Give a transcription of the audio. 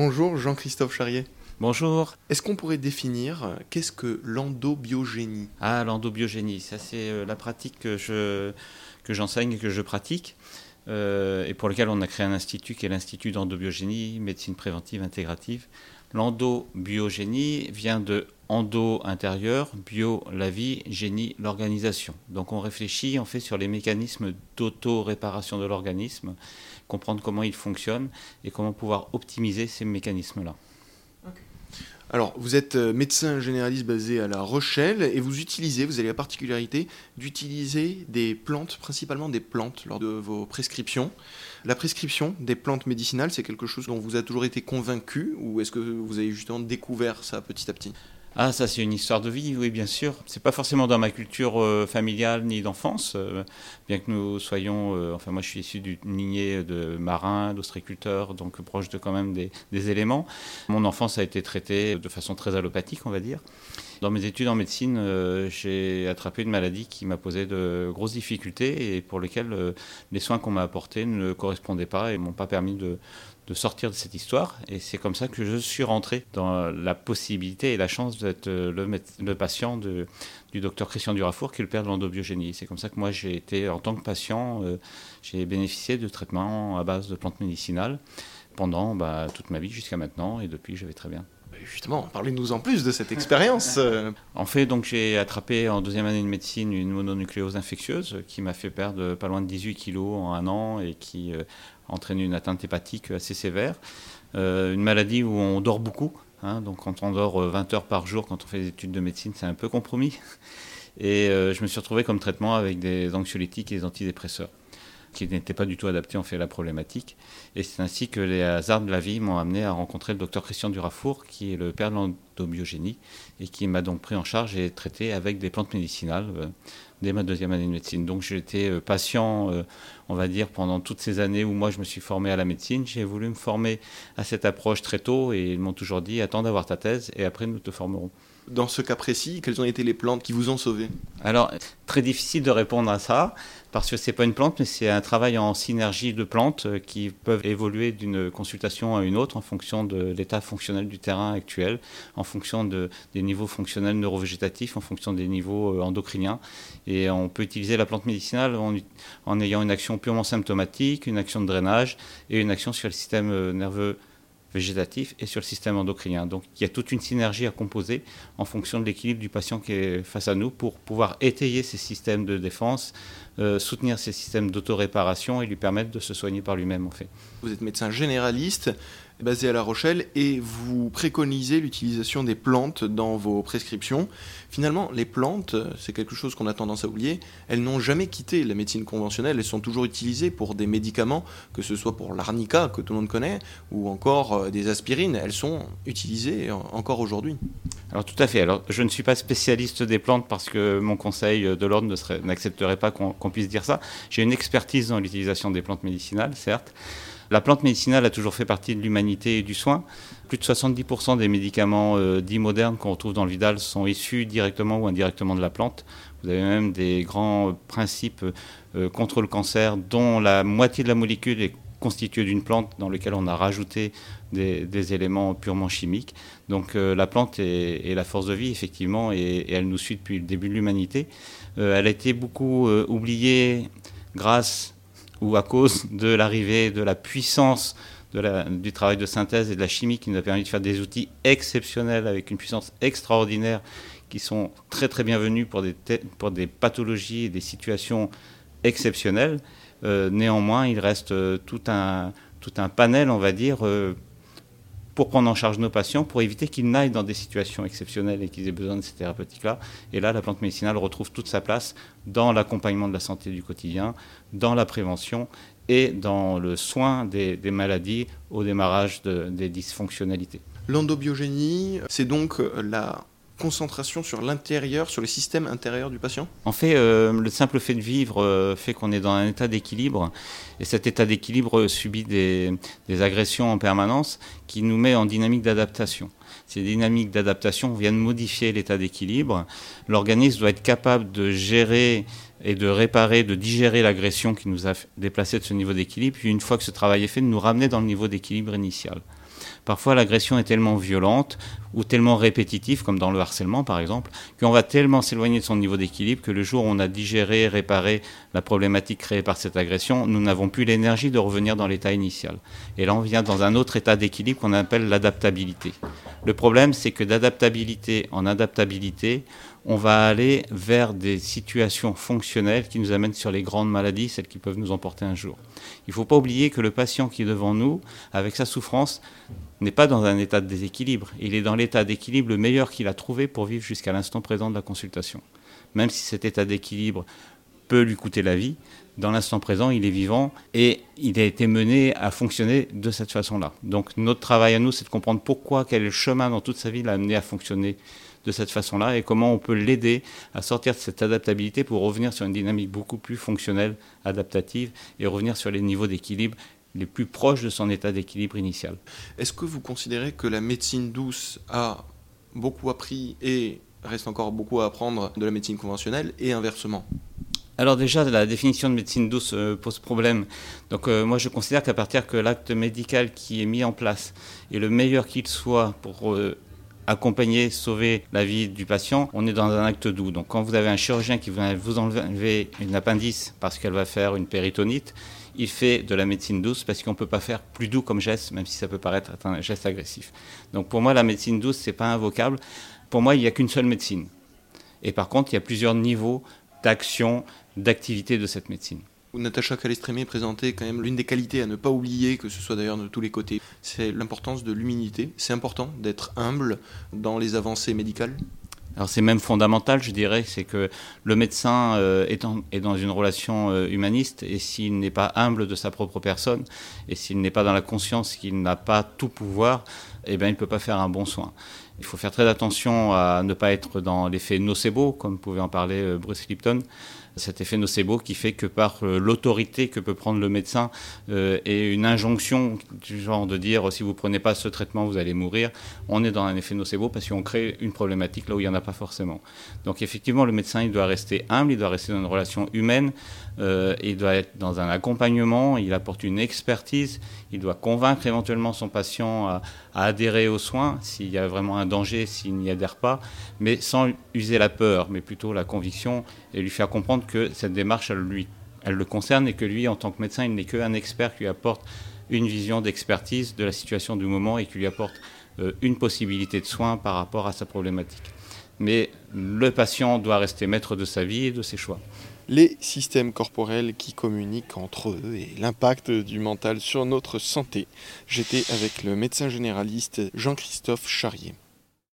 Bonjour Jean-Christophe Charrier. Bonjour. Est-ce qu'on pourrait définir euh, qu'est-ce que l'endobiogénie? Ah, l'endobiogénie, ça c'est euh, la pratique que je que j'enseigne et que je pratique. Euh, et pour lequel on a créé un institut qui est l'Institut d'endobiogénie, médecine préventive intégrative. L'endobiogénie vient de endo intérieur, bio la vie, génie l'organisation. Donc on réfléchit, on fait sur les mécanismes d'auto-réparation de l'organisme, comprendre comment il fonctionne et comment pouvoir optimiser ces mécanismes-là. Alors, vous êtes euh, médecin généraliste basé à La Rochelle et vous utilisez, vous avez la particularité d'utiliser des plantes, principalement des plantes, lors de vos prescriptions. La prescription des plantes médicinales, c'est quelque chose dont vous avez toujours été convaincu ou est-ce que vous avez justement découvert ça petit à petit? Ah, ça c'est une histoire de vie, oui bien sûr. C'est pas forcément dans ma culture euh, familiale ni d'enfance, euh, bien que nous soyons, euh, enfin moi je suis issu d'une lignée de marins, d'ostréiculteurs, donc proche de quand même des, éléments. Mon enfance a été traitée de façon très allopathique, on va dire. Dans mes études en médecine, j'ai attrapé une maladie qui m'a posé de grosses difficultés et pour lesquelles les soins qu'on m'a apportés ne correspondaient pas et m'ont pas permis de, de sortir de cette histoire. Et c'est comme ça que je suis rentré dans la possibilité et la chance d'être le, le, patient du docteur Christian Durafour, qui est le père de l'endobiogénie. C'est comme ça que moi, j'ai été, en tant que patient, euh, j'ai bénéficié de traitements à base de plantes médicinales pendant bah, toute ma vie jusqu'à maintenant, et depuis, je vais très bien. Justement, parlez-nous en plus de cette expérience. en fait, donc j'ai attrapé en deuxième année de médecine une mononucléose infectieuse qui m'a fait perdre pas loin de 18 kilos en un an et qui euh, entraîne une atteinte hépatique assez sévère. Euh, une maladie où on dort beaucoup. Hein, donc quand on dort 20 euh, heures par jour, quand on fait des études de médecine, c'est un peu compromis. Et euh, je me suis retrouvé comme traitement avec des anxiolytiques et des antidépresseurs qui n'étaient pas du tout adaptés en fait à la problématique. Et c'est ainsi que les hasards de la vie m'ont amené à rencontrer le docteur Christian Durafour, qui est le père de l'endobiogénie, et qui m'a donc pris en charge et traité avec des plantes médicinales dès ma deuxième année de médecine. Donc j'ai été euh, patient, euh, on va dire, pendant toutes ces années où moi je me suis formé à la médecine. J'ai voulu me former à cette approche très tôt et ils m'ont toujours dit attends d'avoir ta thèse et après nous te formerons. Dans ce cas précis, quelles ont été les plantes qui vous ont sauvé Alors, très difficile de répondre à ça parce que c'est pas une plante, mais c'est un travail en synergie de plantes euh, qui peuvent évoluer d'une consultation à une autre en fonction de l'état fonctionnel du terrain actuel, en fonction de, des niveaux fonctionnels neurovégétatifs, en fonction des niveaux endocriniens. Et on peut utiliser la plante médicinale en, ayant une action purement symptomatique, une action de drainage et une action sur le système euh, nerveux végétatif et sur le système endocrinien. Donc il y a toute une synergie à composer en fonction de l'équilibre du patient qui est face à nous pour pouvoir étayer ces systèmes de défense, euh, soutenir ces systèmes d'autoréparation et lui permettre de se soigner par lui-même en fait. Vous êtes médecin généraliste basé à La Rochelle et vous préconisez l'utilisation des plantes dans vos prescriptions. Finalement, les plantes, c'est quelque chose qu'on a tendance à oublier, elles n'ont jamais quitté la médecine conventionnelle, elles sont toujours utilisées pour des médicaments, que ce soit pour l'arnica que tout le monde connaît, ou encore euh, des aspirines, elles sont utilisées encore aujourd'hui. Alors tout à fait, alors je ne suis pas spécialiste des plantes parce que mon conseil de l'ordre n'accepterait pas qu'on puisse dire ça. J'ai une expertise dans l'utilisation des plantes médicinales, certes. La plante médicinale a toujours fait partie de l'humanité et du soin. Plus de 70% des médicaments euh, dits modernes qu'on retrouve dans le Vidal sont issus directement ou indirectement de la plante. Vous avez même des grands principes euh, contre le cancer dont la moitié de la molécule est constituée d'une plante dans laquelle on a rajouté des, éléments purement chimiques. Donc euh, la plante est, la force de vie, effectivement, et, elle nous suit depuis le début de l'humanité. elle a été beaucoup oubliée grâce ou à cause de l'arrivée de la puissance du travail de synthèse et de la chimie qui nous a permis de faire des outils exceptionnels avec une puissance extraordinaire qui sont très très bienvenus pour des, pour des pathologies et des situations exceptionnelles. Euh, néanmoins, il reste euh, tout un, tout un panel, on va dire, euh, pour prendre en charge nos patients, pour éviter qu'ils n'aillent dans des situations exceptionnelles et qu'ils aient besoin de ces thérapeutiques-là. Et là, la plante médicinale retrouve toute sa place dans l'accompagnement de la santé du quotidien, dans la prévention et dans le soin des, maladies au démarrage des dysfonctionnalités. L'endobiogénie, c'est donc la concentration sur l'intérieur, sur le système intérieur du patient? En fait, euh, le simple fait de vivre euh, fait qu'on est dans un état d'équilibre. Et cet état d'équilibre subit des, agressions en permanence qui nous met en dynamique d'adaptation. Ces dynamiques d'adaptation viennent modifier l'état d'équilibre. L'organisme doit être capable de gérer et de réparer, de digérer l'agression qui nous a déplacé de ce niveau d'équilibre, puis une fois que ce travail est fait, de nous ramener dans le niveau d'équilibre initial. Parfois, l'agression est tellement violente ou tellement répétitive, comme dans le harcèlement par exemple, qu'on va tellement s'éloigner de son niveau d'équilibre que le jour où on a digéré, réparé la problématique créée par cette agression, nous n'avons plus l'énergie de revenir dans l'état initial. Et là, on vient dans un autre état d'équilibre qu'on appelle l'adaptabilité. Le problème, c'est que d'adaptabilité en adaptabilité, on va aller vers des situations fonctionnelles qui nous amènent sur les grandes maladies, celles qui peuvent nous emporter un jour. Il ne faut pas oublier que le patient qui est devant nous, avec sa souffrance, n'est pas dans un état de déséquilibre. Il est dans l'état d'équilibre le meilleur qu'il a trouvé pour vivre jusqu'à l'instant présent de la consultation. Même si cet état d'équilibre peut lui coûter la vie, dans l'instant présent, il est vivant et il a été mené à fonctionner de cette façon-là. Donc notre travail à nous, c'est de comprendre pourquoi, quel chemin dans toute sa vie l'a amené à fonctionner de cette façon-là et comment on peut l'aider à sortir de cette adaptabilité pour revenir sur une dynamique beaucoup plus fonctionnelle, adaptative et revenir sur les niveaux d'équilibre les plus proches de son état d'équilibre initial. Est-ce que vous considérez que la médecine douce a beaucoup appris et reste encore beaucoup à apprendre de la médecine conventionnelle et inversement? Alors déjà, la définition de médecine douce euh, pose problème. Donc euh, moi, je considère qu'à partir que l'acte médical qui est mis en place est le meilleur qu'il soit pour euh, accompagner, sauver la vie du patient, on est dans un acte doux. Donc quand vous avez un chirurgien qui va vous enlever une appendice parce qu'elle va faire une péritonite, il fait de la médecine douce parce qu'on ne peut pas faire plus doux comme geste, même si ça peut paraître être un geste agressif. Donc pour moi, la médecine douce, c'est pas invocable. Pour moi, il n'y a qu'une seule médecine. Et par contre, il y a plusieurs niveaux d'action, d'activité de cette médecine. Natacha Calestrémé présentait quand même l'une des qualités à ne pas oublier, que ce soit d'ailleurs de tous les côtés, c'est l'importance de l'humilité. C'est important d'être humble dans les avancées médicales alors c'est même fondamental, je dirais, c'est que le médecin euh, est, dans une relation euh, humaniste et s'il n'est pas humble de sa propre personne et s'il n'est pas dans la conscience qu'il n'a pas tout pouvoir, eh bien il ne peut pas faire un bon soin. Il faut faire très attention à ne pas être dans l'effet nocebo, comme pouvait en parler euh, Bruce Lipton, cet effet nocebo qui fait que par euh, l'autorité que peut prendre le médecin euh, et une injonction du genre de dire si vous prenez pas ce traitement vous allez mourir, on est dans un effet nocebo parce qu'on crée une problématique là où il n'y en a pas forcément. Donc effectivement le médecin il doit rester humble, il doit rester dans une relation humaine, euh, il doit être dans un accompagnement, il apporte une expertise, il doit convaincre éventuellement son patient à, à adhérer aux soins s'il y a vraiment un danger, s'il n'y adhère pas, mais sans user la peur, mais plutôt la conviction et lui faire comprendre que cette démarche, elle, lui, elle le concerne et que lui, en tant que médecin, il n'est qu'un expert qui lui apporte une vision d'expertise de la situation du moment et qui lui apporte euh, une possibilité de soin par rapport à sa problématique. Mais le patient doit rester maître de sa vie et de ses choix. Les systèmes corporels qui communiquent entre eux et l'impact du mental sur notre santé. J'étais avec le médecin généraliste Jean-Christophe Charrier.